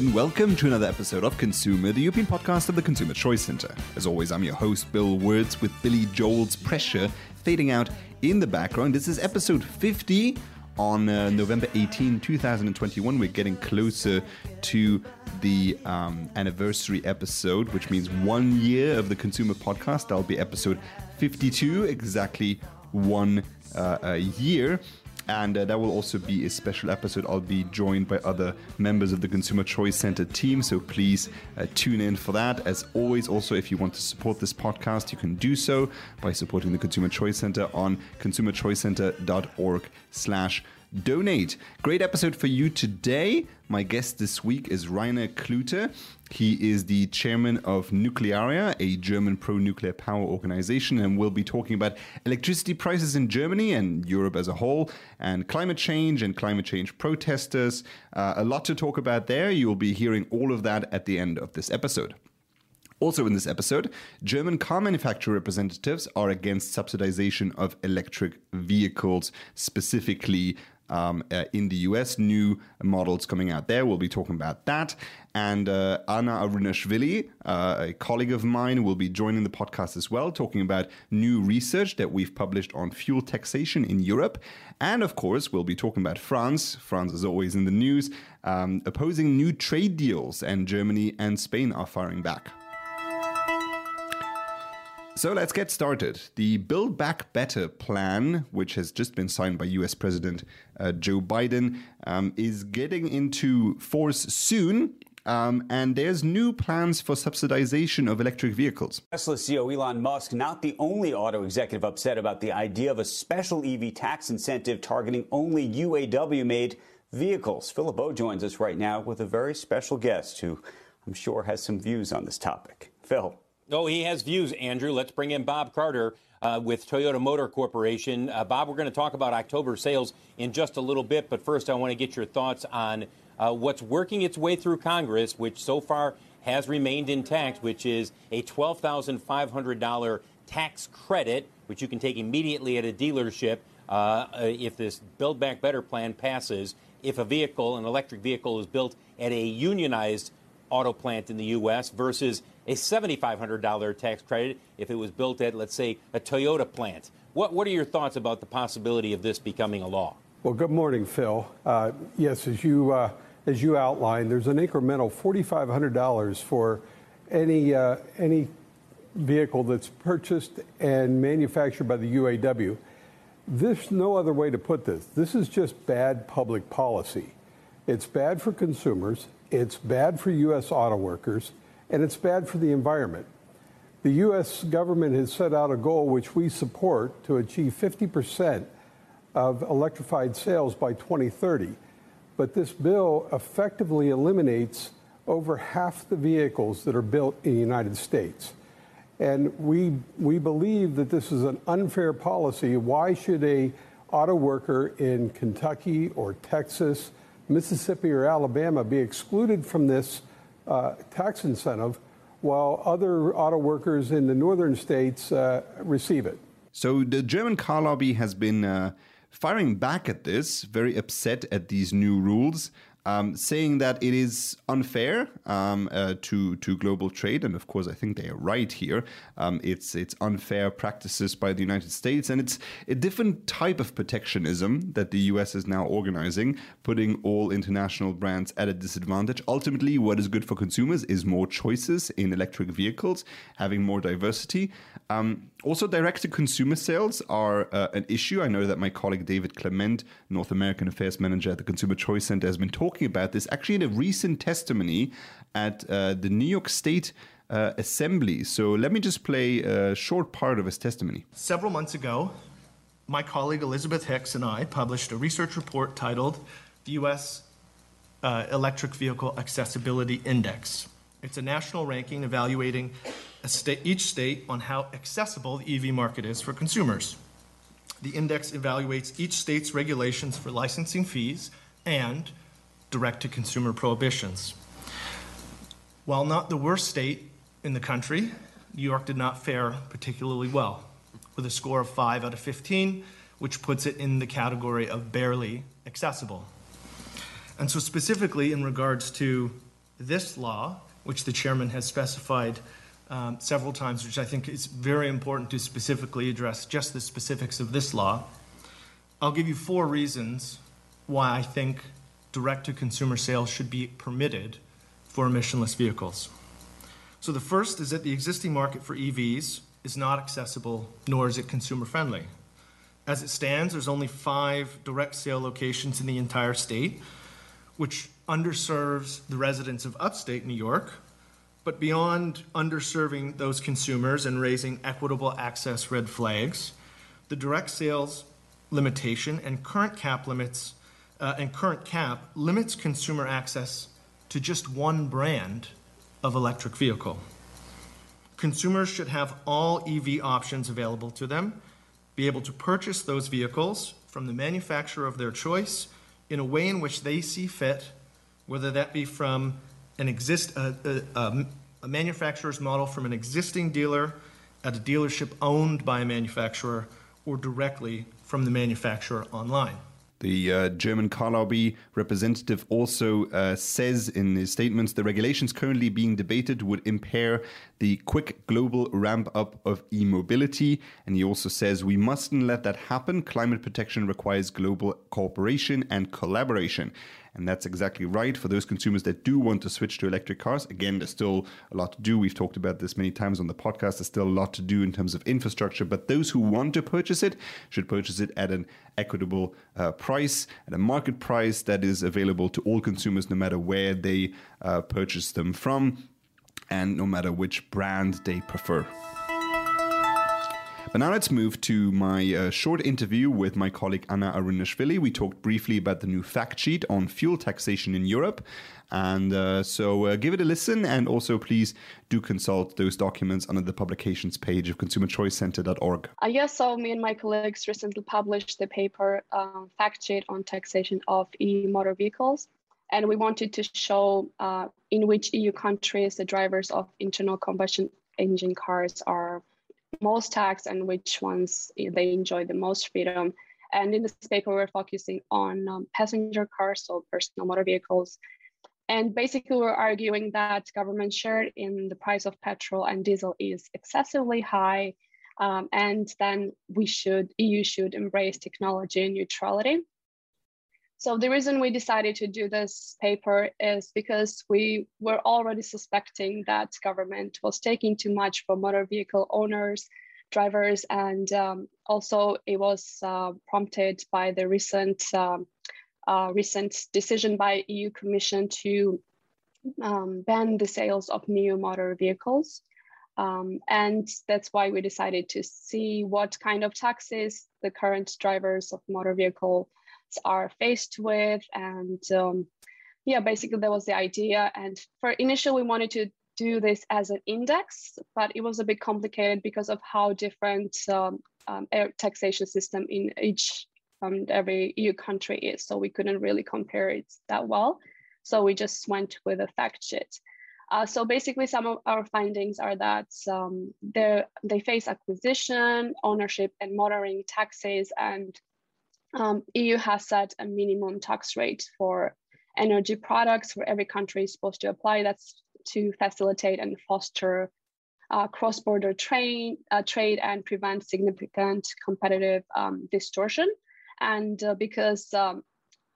and welcome to another episode of ConsEUmer, the European podcast of the ConsEUmer Choice Center. As always, I'm your host, Bill Wirtz, with Billy Joel's Pressure fading out in the background. This is episode 50 on uh, November 18, 2021. We're getting closer to the um, anniversary episode, which means one year of the Consumer Podcast. That'll be episode 52, exactly one uh, year and uh, that will also be a special episode. I'll be joined by other members of the Consumer Choice Center team, so please uh, tune in for that. As always, also, if you want to support this podcast, you can do so by supporting the Consumer Choice Center on consumerchoicecenter.org slash donate. Great episode for you today. My guest this week is Rainer Klute. He is the chairman of Nuklearia, a German pro nuclear power organization, and we'll be talking about electricity prices in Germany and Europe as a whole, and climate change and climate change protesters. Uh, a lot to talk about there. You'll be hearing all of that at the end of this episode. Also, in this episode, German car manufacturer representatives are against subsidization of electric vehicles, specifically um, uh, in the US, new models coming out there. We'll be talking about that. And uh, Anna Arunashvili, uh, a colleague of mine, will be joining the podcast as well, talking about new research that we've published on fuel taxation in Europe. And of course, we'll be talking about France. France is always in the news, um, opposing new trade deals, and Germany and Spain are firing back. So let's get started. The Build Back Better plan, which has just been signed by US President uh, Joe Biden, um, is getting into force soon. Um, and there's new plans for subsidization of electric vehicles. Tesla CEO Elon Musk, not the only auto executive upset about the idea of a special EV tax incentive targeting only UAW made vehicles. Phil LeBeau joins us right now with a very special guest who I'm sure has some views on this topic. Phil. Oh, he has views, Andrew. Let's bring in Bob Carter uh, with Toyota Motor Corporation. Uh, Bob, we're going to talk about October sales in just a little bit, but first I want to get your thoughts on uh, what's working its way through Congress, which so far has remained intact, which is a $12,500 tax credit, which you can take immediately at a dealership uh, if this Build Back Better plan passes. If a vehicle, an electric vehicle, is built at a unionized auto plant in the U.S. versus a $7,500 tax credit if it was built at, let's say, a Toyota plant. What, what are your thoughts about the possibility of this becoming a law? Well, good morning, Phil. Uh, yes, as you, uh, as you outlined, there's an incremental $4,500 for any, uh, any vehicle that's purchased and manufactured by the UAW. There's no other way to put this. This is just bad public policy. It's bad for consumers, it's bad for U.S. auto workers, and it's bad for the environment. The U.S. government has set out a goal which we support to achieve 50% of electrified sales by 2030. But this bill effectively eliminates over half the vehicles that are built in the United States. And we, we believe that this is an unfair policy. Why should a auto worker in Kentucky or Texas, Mississippi or Alabama be excluded from this uh, tax incentive, while other auto workers in the northern states uh, receive it. So the German car lobby has been uh, firing back at this, very upset at these new rules um, saying that it is unfair um, uh, to to global trade, and of course, I think they are right here. Um, it's it's unfair practices by the United States, and it's a different type of protectionism that the U.S. is now organizing, putting all international brands at a disadvantage. Ultimately, what is good for consumers is more choices in electric vehicles, having more diversity. Um, also, direct to consumer sales are uh, an issue. I know that my colleague David Clement, North American Affairs Manager at the Consumer Choice Center, has been talking about this actually in a recent testimony at uh, the New York State uh, Assembly. So let me just play a short part of his testimony. Several months ago, my colleague Elizabeth Hicks and I published a research report titled The U.S. Uh, Electric Vehicle Accessibility Index. It's a national ranking evaluating state, each state on how accessible the EV market is for consumers. The index evaluates each state's regulations for licensing fees and direct to consumer prohibitions. While not the worst state in the country, New York did not fare particularly well, with a score of 5 out of 15, which puts it in the category of barely accessible. And so, specifically in regards to this law, which the chairman has specified um, several times, which I think is very important to specifically address just the specifics of this law, I'll give you four reasons why I think direct to consumer sales should be permitted for emissionless vehicles. So the first is that the existing market for EVs is not accessible, nor is it consumer friendly. As it stands, there's only five direct sale locations in the entire state, which underserves the residents of upstate New York. But beyond underserving those consumers and raising equitable access red flags, the direct sales limitation and current cap limits uh, and current cap limits consumer access to just one brand of electric vehicle. Consumers should have all EV options available to them, be able to purchase those vehicles from the manufacturer of their choice in a way in which they see fit, whether that be from an exist a, a, a manufacturer's model from an existing dealer at a dealership owned by a manufacturer or directly from the manufacturer online. The uh, German car lobby representative also uh, says in his statements the regulations currently being debated would impair the quick global ramp up of e mobility. And he also says we mustn't let that happen. Climate protection requires global cooperation and collaboration. And that's exactly right for those consumers that do want to switch to electric cars. Again, there's still a lot to do. We've talked about this many times on the podcast. There's still a lot to do in terms of infrastructure, but those who want to purchase it should purchase it at an equitable uh, price, at a market price that is available to all consumers, no matter where they uh, purchase them from and no matter which brand they prefer. But now let's move to my uh, short interview with my colleague Anna Arunashvili. We talked briefly about the new fact sheet on fuel taxation in Europe. And uh, so uh, give it a listen and also please do consult those documents under the publications page of consumerchoicecenter.org. Uh, yes, so me and my colleagues recently published the paper um, fact sheet on taxation of e motor vehicles. And we wanted to show uh, in which EU countries the drivers of internal combustion engine cars are most taxed and which ones they enjoy the most freedom. And in this paper, we're focusing on um, passenger cars, so personal motor vehicles. And basically, we're arguing that government share in the price of petrol and diesel is excessively high. Um, and then we should, EU should embrace technology neutrality. So the reason we decided to do this paper is because we were already suspecting that government was taking too much for motor vehicle owners, drivers, and um, also it was uh, prompted by the recent um, uh, recent decision by EU Commission to um, ban the sales of new motor vehicles. Um, and that's why we decided to see what kind of taxes the current drivers of motor vehicle are faced with. And um, yeah, basically that was the idea. And for initial, we wanted to do this as an index, but it was a bit complicated because of how different um, um, taxation system in each um, every EU country is. So we couldn't really compare it that well. So we just went with a fact sheet. Uh, so basically, some of our findings are that um, they face acquisition, ownership, and motoring taxes, and um, EU has set a minimum tax rate for energy products where every country is supposed to apply. That's to facilitate and foster uh, cross-border trade, uh, trade and prevent significant competitive um, distortion. And uh, because um,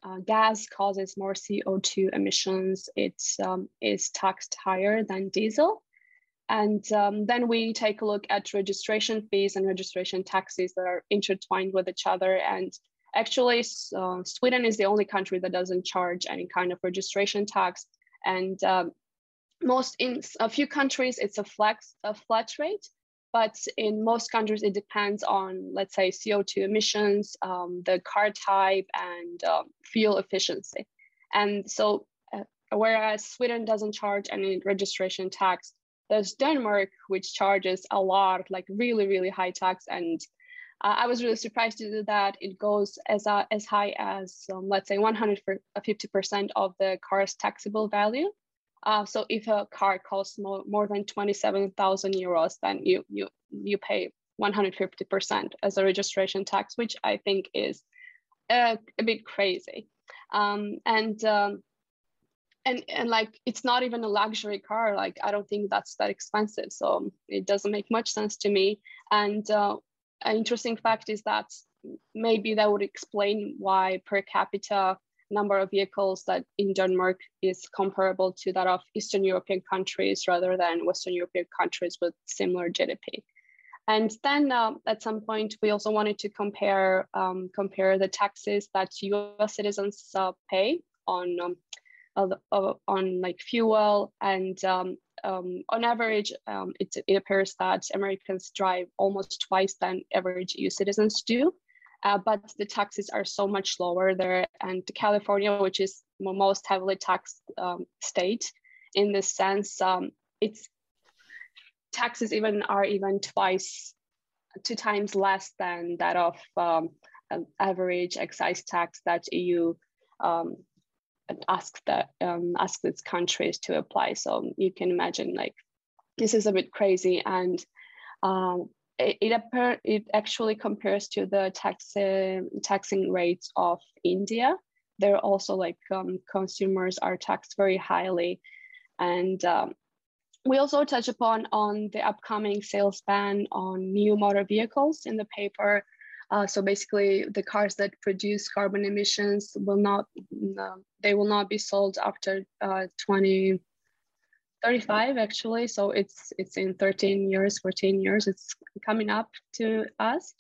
uh, gas causes more CO2 emissions, it um, is taxed higher than diesel. And um, then we take a look at registration fees and registration taxes that are intertwined with each other. And Actually, uh, Sweden is the only country that doesn't charge any kind of registration tax. And um, most in a few countries, it's a flex, a flat rate. But in most countries, it depends on, let's say, CO2 emissions, um, the car type, and um, fuel efficiency. And so, uh, whereas Sweden doesn't charge any registration tax, there's Denmark, which charges a lot, like really, really high tax. And uh, I was really surprised to do that. It goes as, uh, as high as, um, let's say, 150% of the car's taxable value. Uh, so if a car costs more, more than 27,000 euros, then you, you, you pay 150% as a registration tax, which I think is a bit crazy. Um, and um, and and like it's not even a luxury car like i don't think that's that expensive so it doesn't make much sense to me and uh, an interesting fact is that maybe that would explain why per capita number of vehicles that in denmark is comparable to that of eastern european countries rather than western european countries with similar gdp and then uh, at some point, we also wanted to compare um, compare the taxes that U.S. citizens uh, pay on um, on like fuel and um, um on average, um, it, it, appears that Americans drive almost twice than average EU citizens do. Uh, but the taxes are so much lower there, and California, which is the most heavily taxed um, state, in this sense, it's taxes even are even twice, two times less than that of um, average excise tax that EU um, asks that um, asks its countries to apply. So you can imagine like this is a bit crazy and. Um, it it, appear, it actually compares to the tax taxing rates of India. They're also like um, consumers are taxed very highly, and um, we also touch upon on the upcoming sales ban on new motor vehicles in the paper. Uh, so basically, the cars that produce carbon emissions will not they will not be sold after uh, 2035 actually. So it's it's in 13 years, 14 years. It's coming up to us.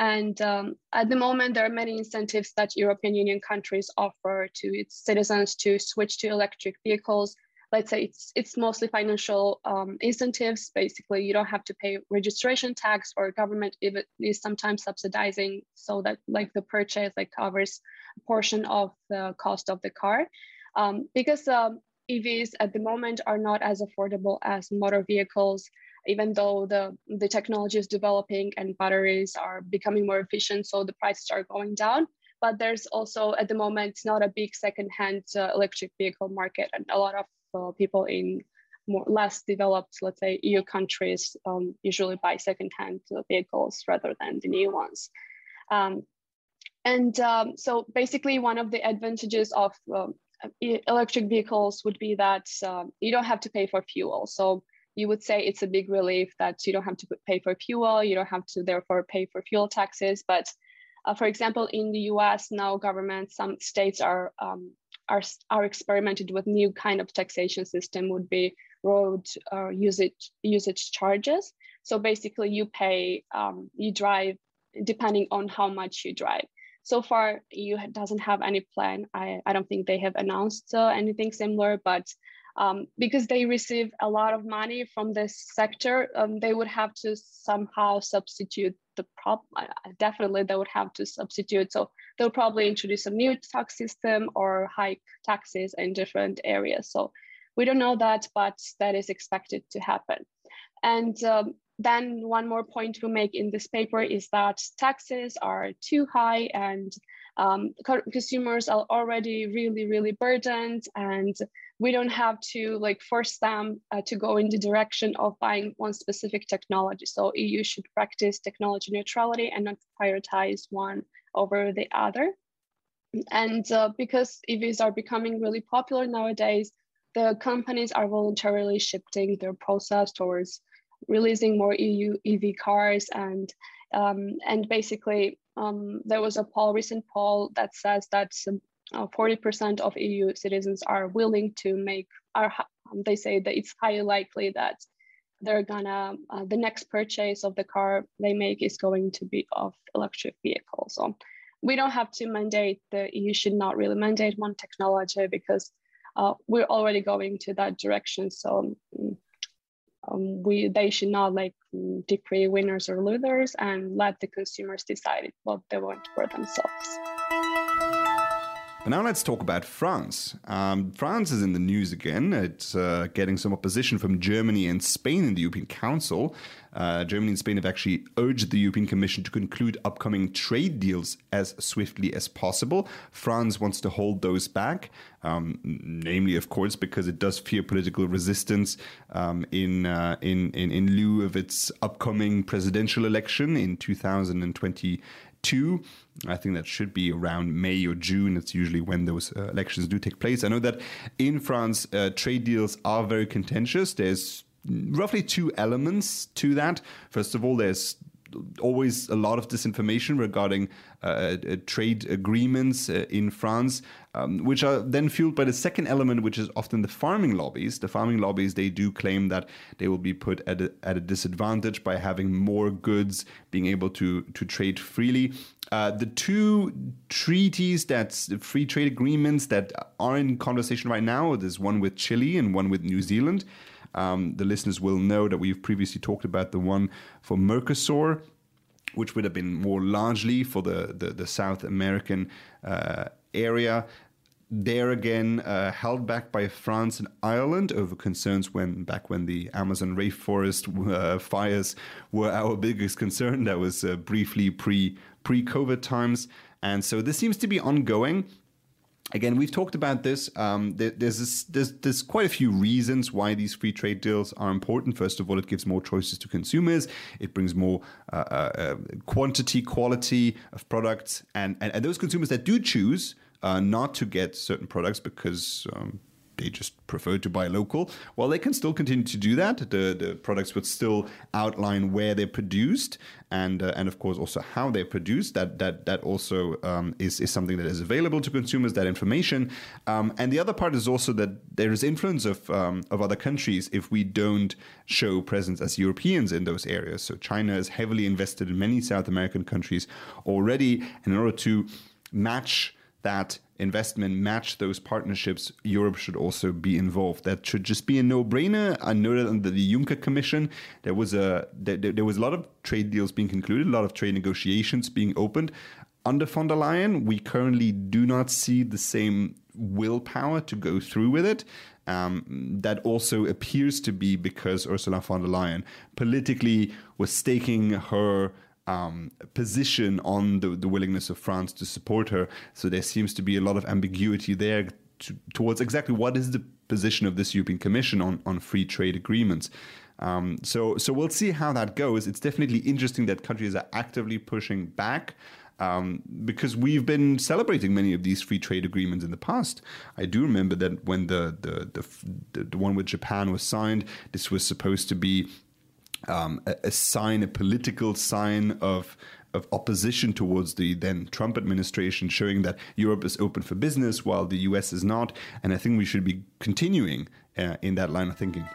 And um, at the moment, there are many incentives that European Union countries offer to its citizens to switch to electric vehicles let's say it's it's mostly financial um, incentives. Basically, you don't have to pay registration tax, or government even is sometimes subsidizing so that like the purchase like covers a portion of the cost of the car. Um, because um, EVs at the moment are not as affordable as motor vehicles, even though the, the technology is developing and batteries are becoming more efficient, so the prices are going down. But there's also at the moment not a big secondhand uh, electric vehicle market, and a lot of uh, people in more less developed, let's say, EU countries um, usually buy secondhand vehicles rather than the new ones. Um, and um, so basically one of the advantages of um, electric vehicles would be that um, you don't have to pay for fuel. So you would say it's a big relief that you don't have to pay for fuel, you don't have to therefore pay for fuel taxes. But uh, for example, in the US now government, some states are um, are, are experimented with new kind of taxation system would be road uh, usage usage charges. So basically, you pay um, you drive depending on how much you drive. So far, EU doesn't have any plan. I, I don't think they have announced uh, anything similar, but um, because they receive a lot of money from this sector, um, they would have to somehow substitute the problem. Definitely, they would have to substitute. So they'll probably introduce a new tax system or hike taxes in different areas. So we don't know that, but that is expected to happen. And um, then one more point we make in this paper is that taxes are too high and um, consumers are already really, really burdened and we don't have to like force them uh, to go in the direction of buying one specific technology. So EU should practice technology neutrality and not prioritize one over the other. And uh, because EVs are becoming really popular nowadays, the companies are voluntarily shifting their process towards releasing more EU EV cars and um, and basically um, there was a poll, recent poll that says that 40% uh, of EU citizens are willing to make, are, um, they say that it's highly likely that they're gonna, uh, the next purchase of the car they make is going to be of electric vehicles. So we don't have to mandate, the EU should not really mandate one technology because uh, we're already going to that direction. So mm, um, we they should not like decree winners or losers and let the consumers decide what they want for themselves. But now let's talk about France. Um, France is in the news again. It's uh, getting some opposition from Germany and Spain in the European Council. Uh, Germany and Spain have actually urged the European Commission to conclude upcoming trade deals as swiftly as possible. France wants to hold those back, um, namely, of course, because it does fear political resistance um, in, uh, in, in in lieu of its upcoming presidential election in 2020 two. I think that should be around May or June. It's usually when those uh, elections do take place. I know that in France, uh, trade deals are very contentious. There's roughly two elements to that. First of all, there's always a lot of disinformation regarding uh, uh, trade agreements uh, in France, um, which are then fueled by the second element, which is often the farming lobbies. The farming lobbies they do claim that they will be put at a, at a disadvantage by having more goods being able to to trade freely. Uh, the two treaties that's free trade agreements that are in conversation right now. There's one with Chile and one with New Zealand. Um, the listeners will know that we've previously talked about the one for Mercosur, which would have been more largely for the, the, the South American uh, area. There again, uh, held back by France and Ireland over concerns when back when the Amazon rainforest uh, fires were our biggest concern. That was uh, briefly pre pre COVID times, and so this seems to be ongoing again, we've talked about this. Um, there, there's, this, there's there's quite a few reasons why these free trade deals are important. First of all, it gives more choices to consumers. It brings more uh, uh, uh quantity, quality of products, and, and, and those consumers that do choose uh, not to get certain products because um, they just prefer to buy local. Well, they can still continue to do that. The the products would still outline where they're produced and uh, and of course also how they're produced. That that that also um, is is something that is available to consumers. That information. Um, and the other part is also that there is influence of um, of other countries if we don't show presence as Europeans in those areas. So China is heavily invested in many South American countries already, in order to match that investment match those partnerships, Europe should also be involved. That should just be a no-brainer. I know that under the Juncker Commission, there was a there, there was a lot of trade deals being concluded, a lot of trade negotiations being opened. Under von der Leyen, we currently do not see the same willpower to go through with it. Um, that also appears to be because Ursula von der Leyen politically was staking her um, position on the, the willingness of France to support her. So there seems to be a lot of ambiguity there to, towards exactly what is the position of this European Commission on, on free trade agreements. Um, so, so we'll see how that goes. It's definitely interesting that countries are actively pushing back. Um, because we've been celebrating many of these free trade agreements in the past. I do remember that when the the, the the one with Japan was signed, this was supposed to be um, a, a, sign, a political sign of of opposition towards the then Trump administration, showing that Europe is open for business while the US is not. And I think we should be continuing uh, in that line of thinking.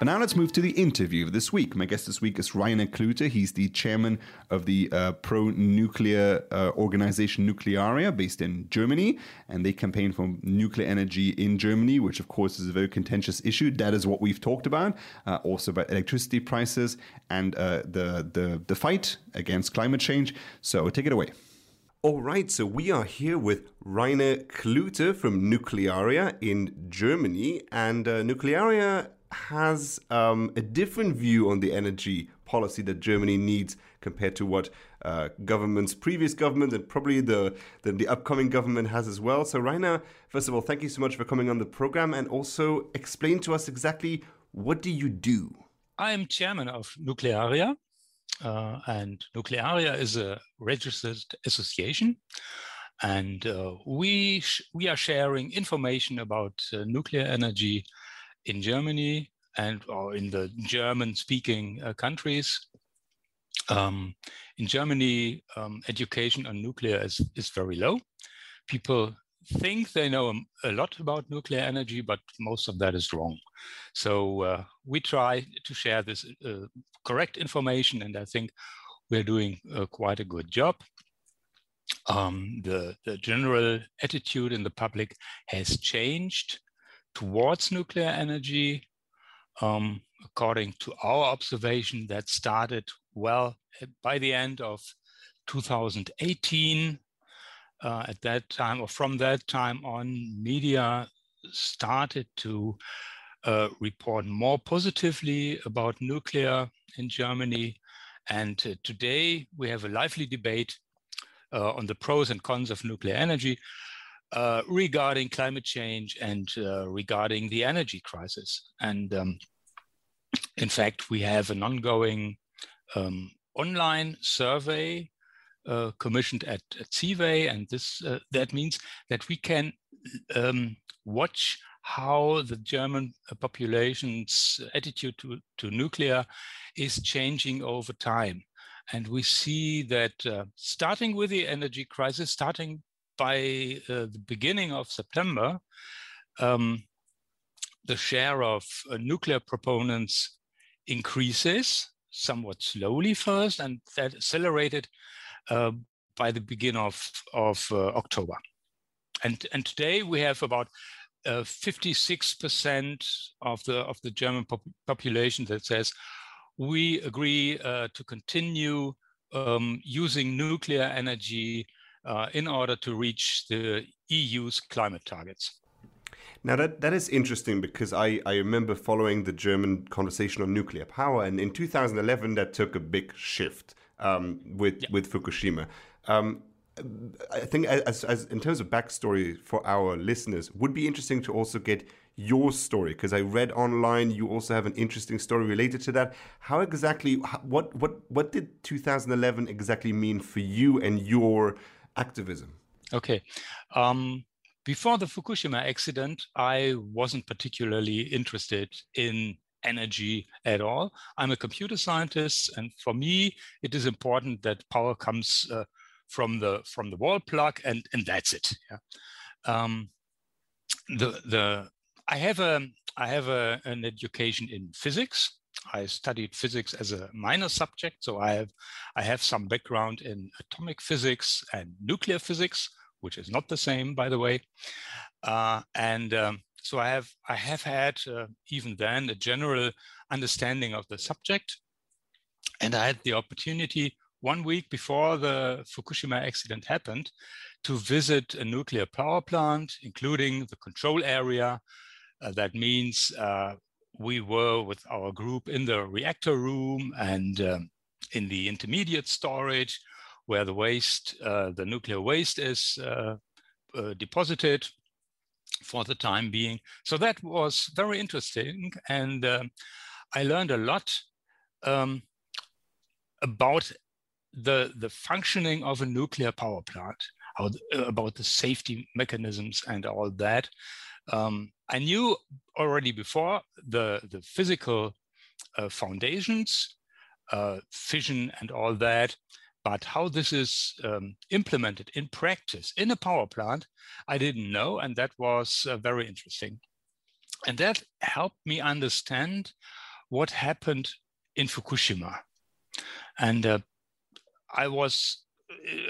But now let's move to the interview of this week. My guest this week is Rainer Klute. He's the chairman of the uh, pro nuclear uh, organization Nuklearia based in Germany. And they campaign for nuclear energy in Germany, which, of course, is a very contentious issue. That is what we've talked about. Uh, also about electricity prices and uh, the, the, the fight against climate change. So take it away. All right, so we are here with Rainer Klute from Nuklearia in Germany. And uh, Nuklearia has um, a different view on the energy policy that Germany needs compared to what uh, governments, previous governments, and probably the, the, the upcoming government has as well. So, Rainer, first of all, thank you so much for coming on the program, and also explain to us exactly what do you do. I am chairman of Nuklearia, uh, and Nuklearia is a registered association, and uh, we we are sharing information about uh, nuclear energy in Germany and or in the German-speaking uh, countries. Um, in Germany, um, education on nuclear is, is very low. People think they know a lot about nuclear energy, but most of that is wrong. So uh, we try to share this uh, correct information, and I think we're doing uh, quite a good job. Um, the, the general attitude in the public has changed towards nuclear energy. Um, according to our observation, that started well by the end of 2018. Uh, at that time, or from that time on, media started to uh, report more positively about nuclear in Germany. And uh, today we have a lively debate uh, on the pros and cons of nuclear energy. Uh, regarding climate change and uh, regarding the energy crisis. And um, in fact, we have an ongoing um, online survey uh, commissioned at, at Civey, and this uh, that means that we can um, watch how the German population's attitude to, to nuclear is changing over time. And we see that uh, starting with the energy crisis, starting by uh, the beginning of September, um, the share of uh, nuclear proponents increases somewhat slowly first, and that accelerated uh, by the beginning of, of uh, October. And, and today we have about 56% uh, of the of the German pop population that says we agree uh, to continue um, using nuclear energy uh, in order to reach the EU's climate targets. Now that that is interesting because I, I remember following the German conversation on nuclear power, and in 2011 that took a big shift um, with yeah. with Fukushima. Um, I think as, as in terms of backstory for our listeners, would be interesting to also get your story because I read online you also have an interesting story related to that. How exactly what what what did 2011 exactly mean for you and your activism? Okay. Um, before the Fukushima accident, I wasn't particularly interested in energy at all. I'm a computer scientist, and for me, it is important that power comes uh, from the from the wall plug, and and that's it. Yeah. Um, the the I have a I have a, an education in physics. I studied physics as a minor subject, so I have I have some background in atomic physics and nuclear physics, which is not the same, by the way. Uh, and um, so I have I have had uh, even then a general understanding of the subject, and I had the opportunity one week before the Fukushima accident happened to visit a nuclear power plant, including the control area. Uh, that means uh, we were with our group in the reactor room and um, in the intermediate storage where the waste, uh, the nuclear waste is uh, uh, deposited for the time being. So that was very interesting. And um, I learned a lot um, about the, the functioning of a nuclear power plant, how, uh, about the safety mechanisms and all that. Um, I knew already before the, the physical uh, foundations, uh, fission and all that, but how this is um, implemented in practice in a power plant, I didn't know, and that was uh, very interesting. And that helped me understand what happened in Fukushima. And uh, I was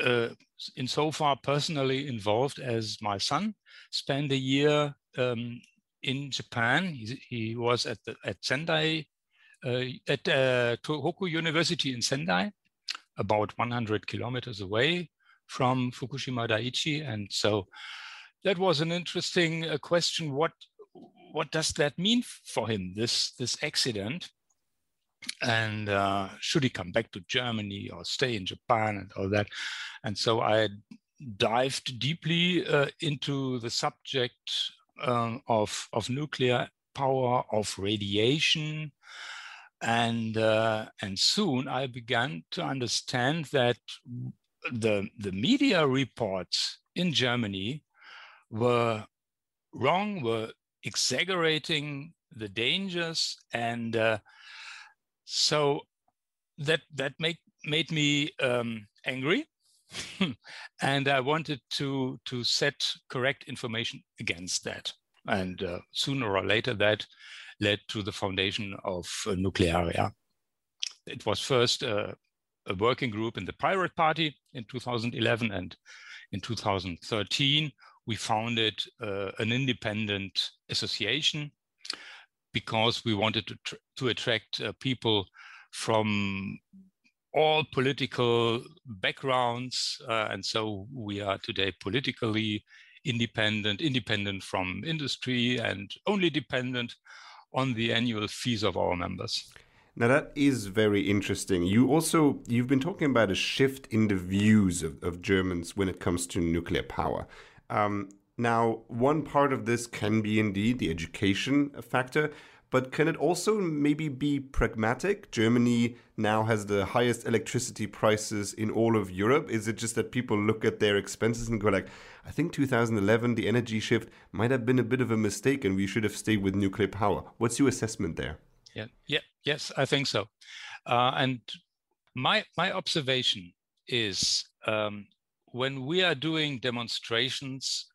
uh, insofar personally involved as my son spent a year um, in Japan. He, he, was at the, at Sendai, uh, at uh, Tohoku University in Sendai, about 100 kilometers away from Fukushima Daiichi, and so that was an interesting uh, question. What what does that mean for him? This this accident, and uh, should he come back to Germany or stay in Japan and all that? And so I dived deeply uh, into the subject um, of, of nuclear power, of radiation. And, uh, and soon I began to understand that the, the media reports in Germany were wrong, were exaggerating the dangers and uh, so that that made made me um, angry, and I wanted to to set correct information against that. And uh, sooner or later, that led to the foundation of uh, Nuklearia. It was first uh, a working group in the Pirate Party in 2011, and in 2013 we founded uh, an independent association because we wanted to, to attract uh, people from all political backgrounds. Uh, and so we are today politically independent, independent from industry, and only dependent on the annual fees of our members. Now that is very interesting. You also you've been talking about a shift in the views of, of Germans when it comes to nuclear power. Um, now, one part of this can be indeed the education factor, but can it also maybe be pragmatic? Germany now has the highest electricity prices in all of Europe. Is it just that people look at their expenses and go like, I think 2011, the energy shift might have been a bit of a mistake and we should have stayed with nuclear power. What's your assessment there? Yeah, yeah, yes, I think so. Uh, and my my observation is um, when we are doing demonstrations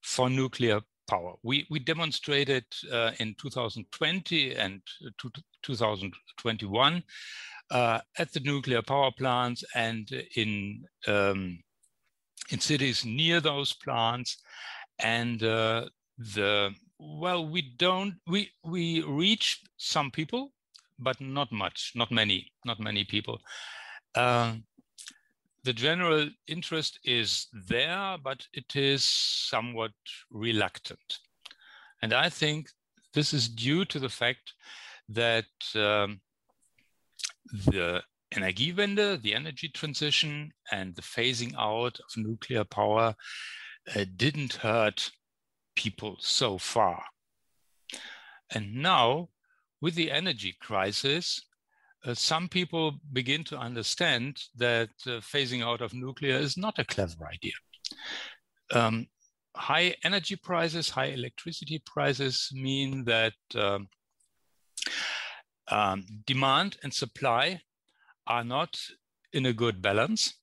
for nuclear power. We, we demonstrated uh, in 2020 and 2021 uh, at the nuclear power plants and in, um, in cities near those plants. And uh, the, well, we don't, we, we reach some people, but not much, not many, not many people. Uh, the general interest is there, but it is somewhat reluctant. And I think this is due to the fact that um, the Energiewende, the energy transition, and the phasing out of nuclear power uh, didn't hurt people so far. And now, with the energy crisis, uh, some people begin to understand that uh, phasing out of nuclear is not a clever idea. Um, high energy prices, high electricity prices mean that um, um, demand and supply are not in a good balance.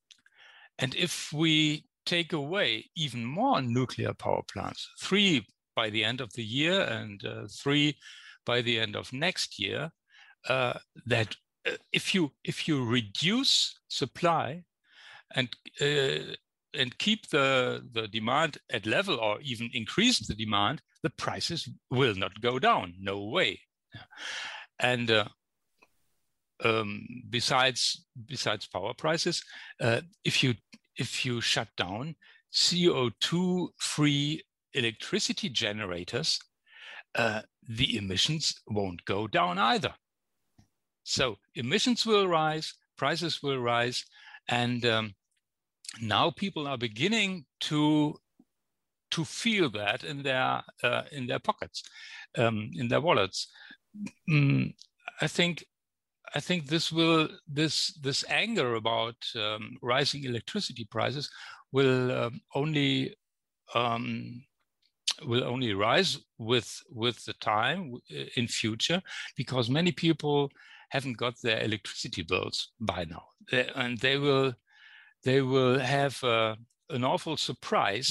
And if we take away even more nuclear power plants, three by the end of the year and uh, three by the end of next year, uh, that if you if you reduce supply and uh, and keep the the demand at level or even increase the demand, the prices will not go down. No way. And uh, um, besides besides power prices, uh, if you if you shut down CO2 free electricity generators, uh, the emissions won't go down either. So emissions will rise, prices will rise, and um, now people are beginning to to feel that in their uh, in their pockets, um, in their wallets. Mm, I think I think this will this this anger about um, rising electricity prices will um, only um, will only rise with with the time in future because many people haven't got their electricity bills by now, they, and they will they will have uh, an awful surprise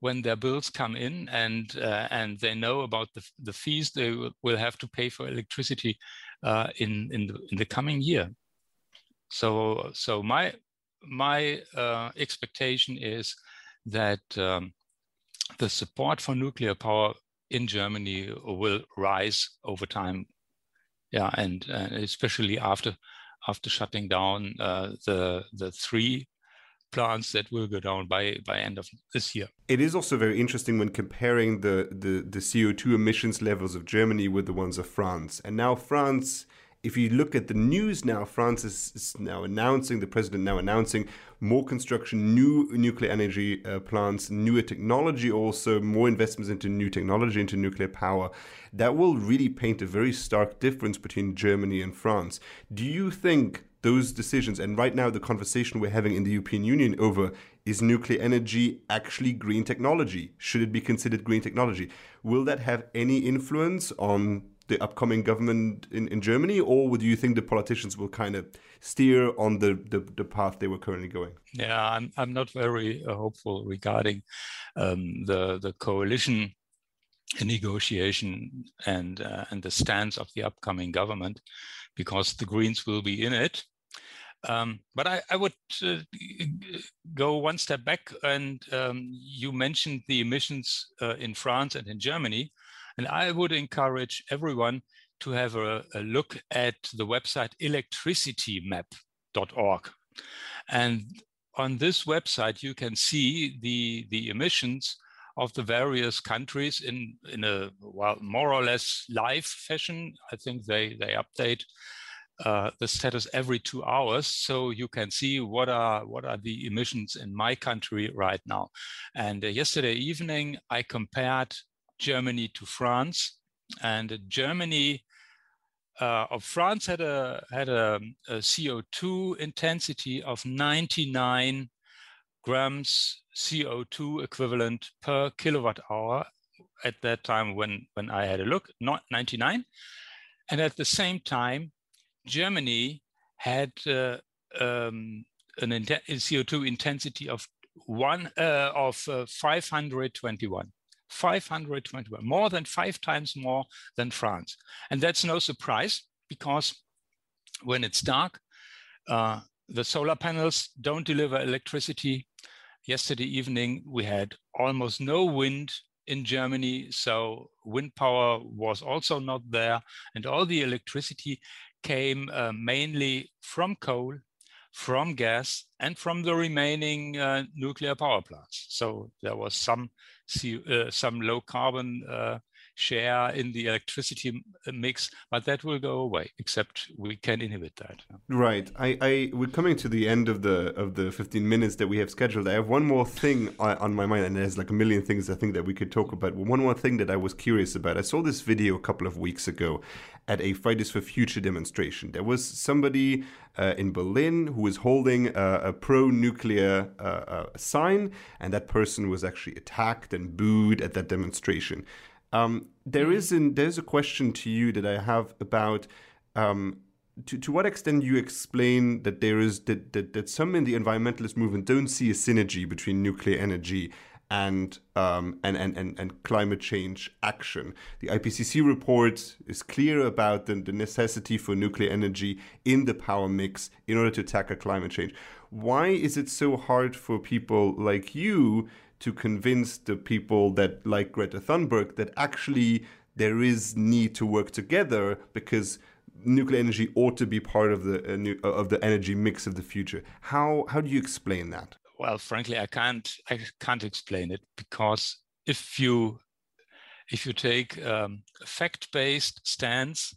when their bills come in and uh, and they know about the, the fees they will, have to pay for electricity uh, in in the, in the coming year. So so my my uh, expectation is that um, the support for nuclear power in Germany will rise over time yeah, and uh, especially after after shutting down uh, the the three plants that will go down by by end of this year. It is also very interesting when comparing the the, the CO two emissions levels of Germany with the ones of France, and now France if you look at the news now, France is, is, now announcing, the president now announcing more construction, new nuclear energy uh, plants, newer technology, also more investments into new technology, into nuclear power. That will really paint a very stark difference between Germany and France. Do you think those decisions, and right now the conversation we're having in the European Union over is nuclear energy actually green technology? Should it be considered green technology? Will that have any influence on the upcoming government in, in Germany, or do you think the politicians will kind of steer on the, the, the path they were currently going? Yeah, I'm, I'm not very uh, hopeful regarding um, the, the coalition negotiation and, uh, and the stance of the upcoming government, because the Greens will be in it. Um, but I, I would uh, go one step back, and um, you mentioned the emissions uh, in France and in Germany. And I would encourage everyone to have a, a look at the website electricitymap.org. And on this website, you can see the, the emissions of the various countries in, in a well, more or less live fashion. I think they, they update uh, the status every two hours, so you can see what are what are the emissions in my country right now. And uh, yesterday evening, I compared Germany to France and Germany uh, of France had a had a, a, CO2 intensity of 99 grams CO2 equivalent per kilowatt hour at that time when when I had a look, not 99, and at the same time, Germany had uh, um, an in CO2 intensity of one uh, of uh, 521. 521, more than five times more than France. And that's no surprise because when it's dark, uh, the solar panels don't deliver electricity. Yesterday evening, we had almost no wind in Germany, so wind power was also not there. And all the electricity came uh, mainly from coal, from gas, and from the remaining uh, nuclear power plants. So there was some uh, some low carbon uh, share in the electricity uh, mix, but that will go away. Except we can inhibit that. Right. I, I we're coming to the end of the of the 15 minutes that we have scheduled. I have one more thing on my mind, and there's like a million things I think that we could talk about. one more thing that I was curious about. I saw this video a couple of weeks ago at a Fridays for Future demonstration. There was somebody uh, in Berlin who was holding a, a pro-nuclear uh, uh, sign, and that person was actually attacked and booed at that demonstration. Um, there is an, there's a question to you that I have about um, to, to what extent you explain that there is that, that, that some in the environmentalist movement don't see a synergy between nuclear energy and, um, and, and, and, and climate change action. The IPCC report is clear about the, the necessity for nuclear energy in the power mix in order to tackle climate change. Why is it so hard for people like you to convince the people that, like Greta Thunberg, that actually there is need to work together because nuclear energy ought to be part of the uh, of the energy mix of the future. How how do you explain that? well, frankly, I can't I can't explain it because if you if you take um, a fact-based stance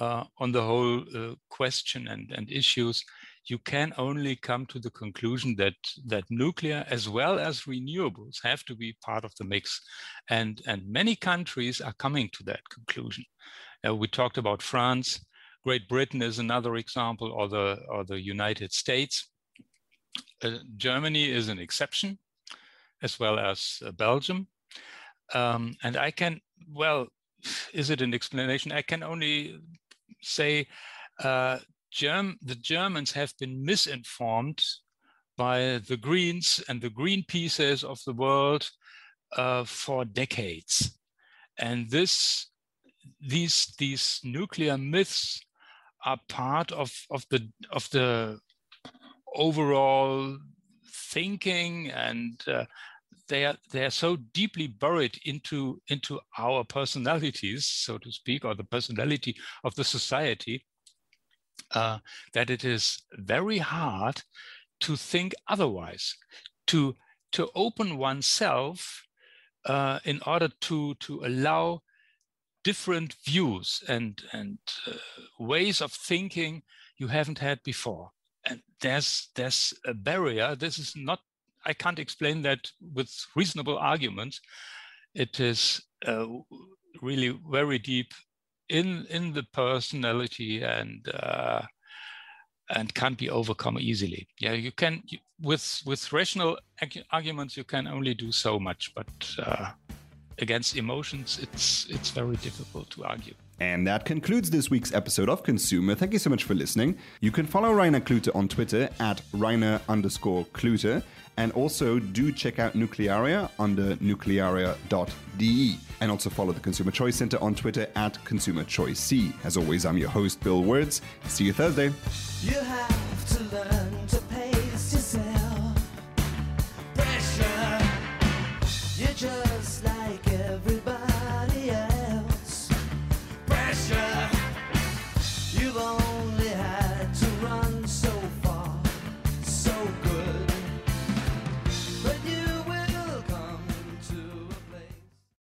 uh, on the whole uh, question and, and issues, you can only come to the conclusion that that nuclear as well as renewables have to be part of the mix, and and many countries are coming to that conclusion. Uh, we talked about France, Great Britain is another example, or the or the United States uh, Germany is an exception, as well as uh, Belgium. Um, and I can, well, is it an explanation? I can only say uh, Germ the Germans have been misinformed by the Greens and the Greenpeaces of the world uh, for decades. And this, these, these nuclear myths are part of, of, the, of the overall thinking and uh, they are they are so deeply buried into into our personalities so to speak or the personality of the society uh, that it is very hard to think otherwise to to open oneself uh, in order to to allow different views and and uh, ways of thinking you haven't had before and there's there's a barrier. This is not. I can't explain that with reasonable arguments. It is uh, really very deep in in the personality and uh, and can't be overcome easily. Yeah, you can you, with with rational arguments you can only do so much, but uh, against emotions it's it's very difficult to argue. And that concludes this week's episode of ConsEUmer. Thank you so much for listening. You can follow Rainer Klute on Twitter at Rainer underscore Klute. And also do check out Nuklearia under nuklearia.de. And also follow the Consumer Choice Center on Twitter at Consumer Choice C. As always, I'm your host, Bill Wirtz. See you Thursday. You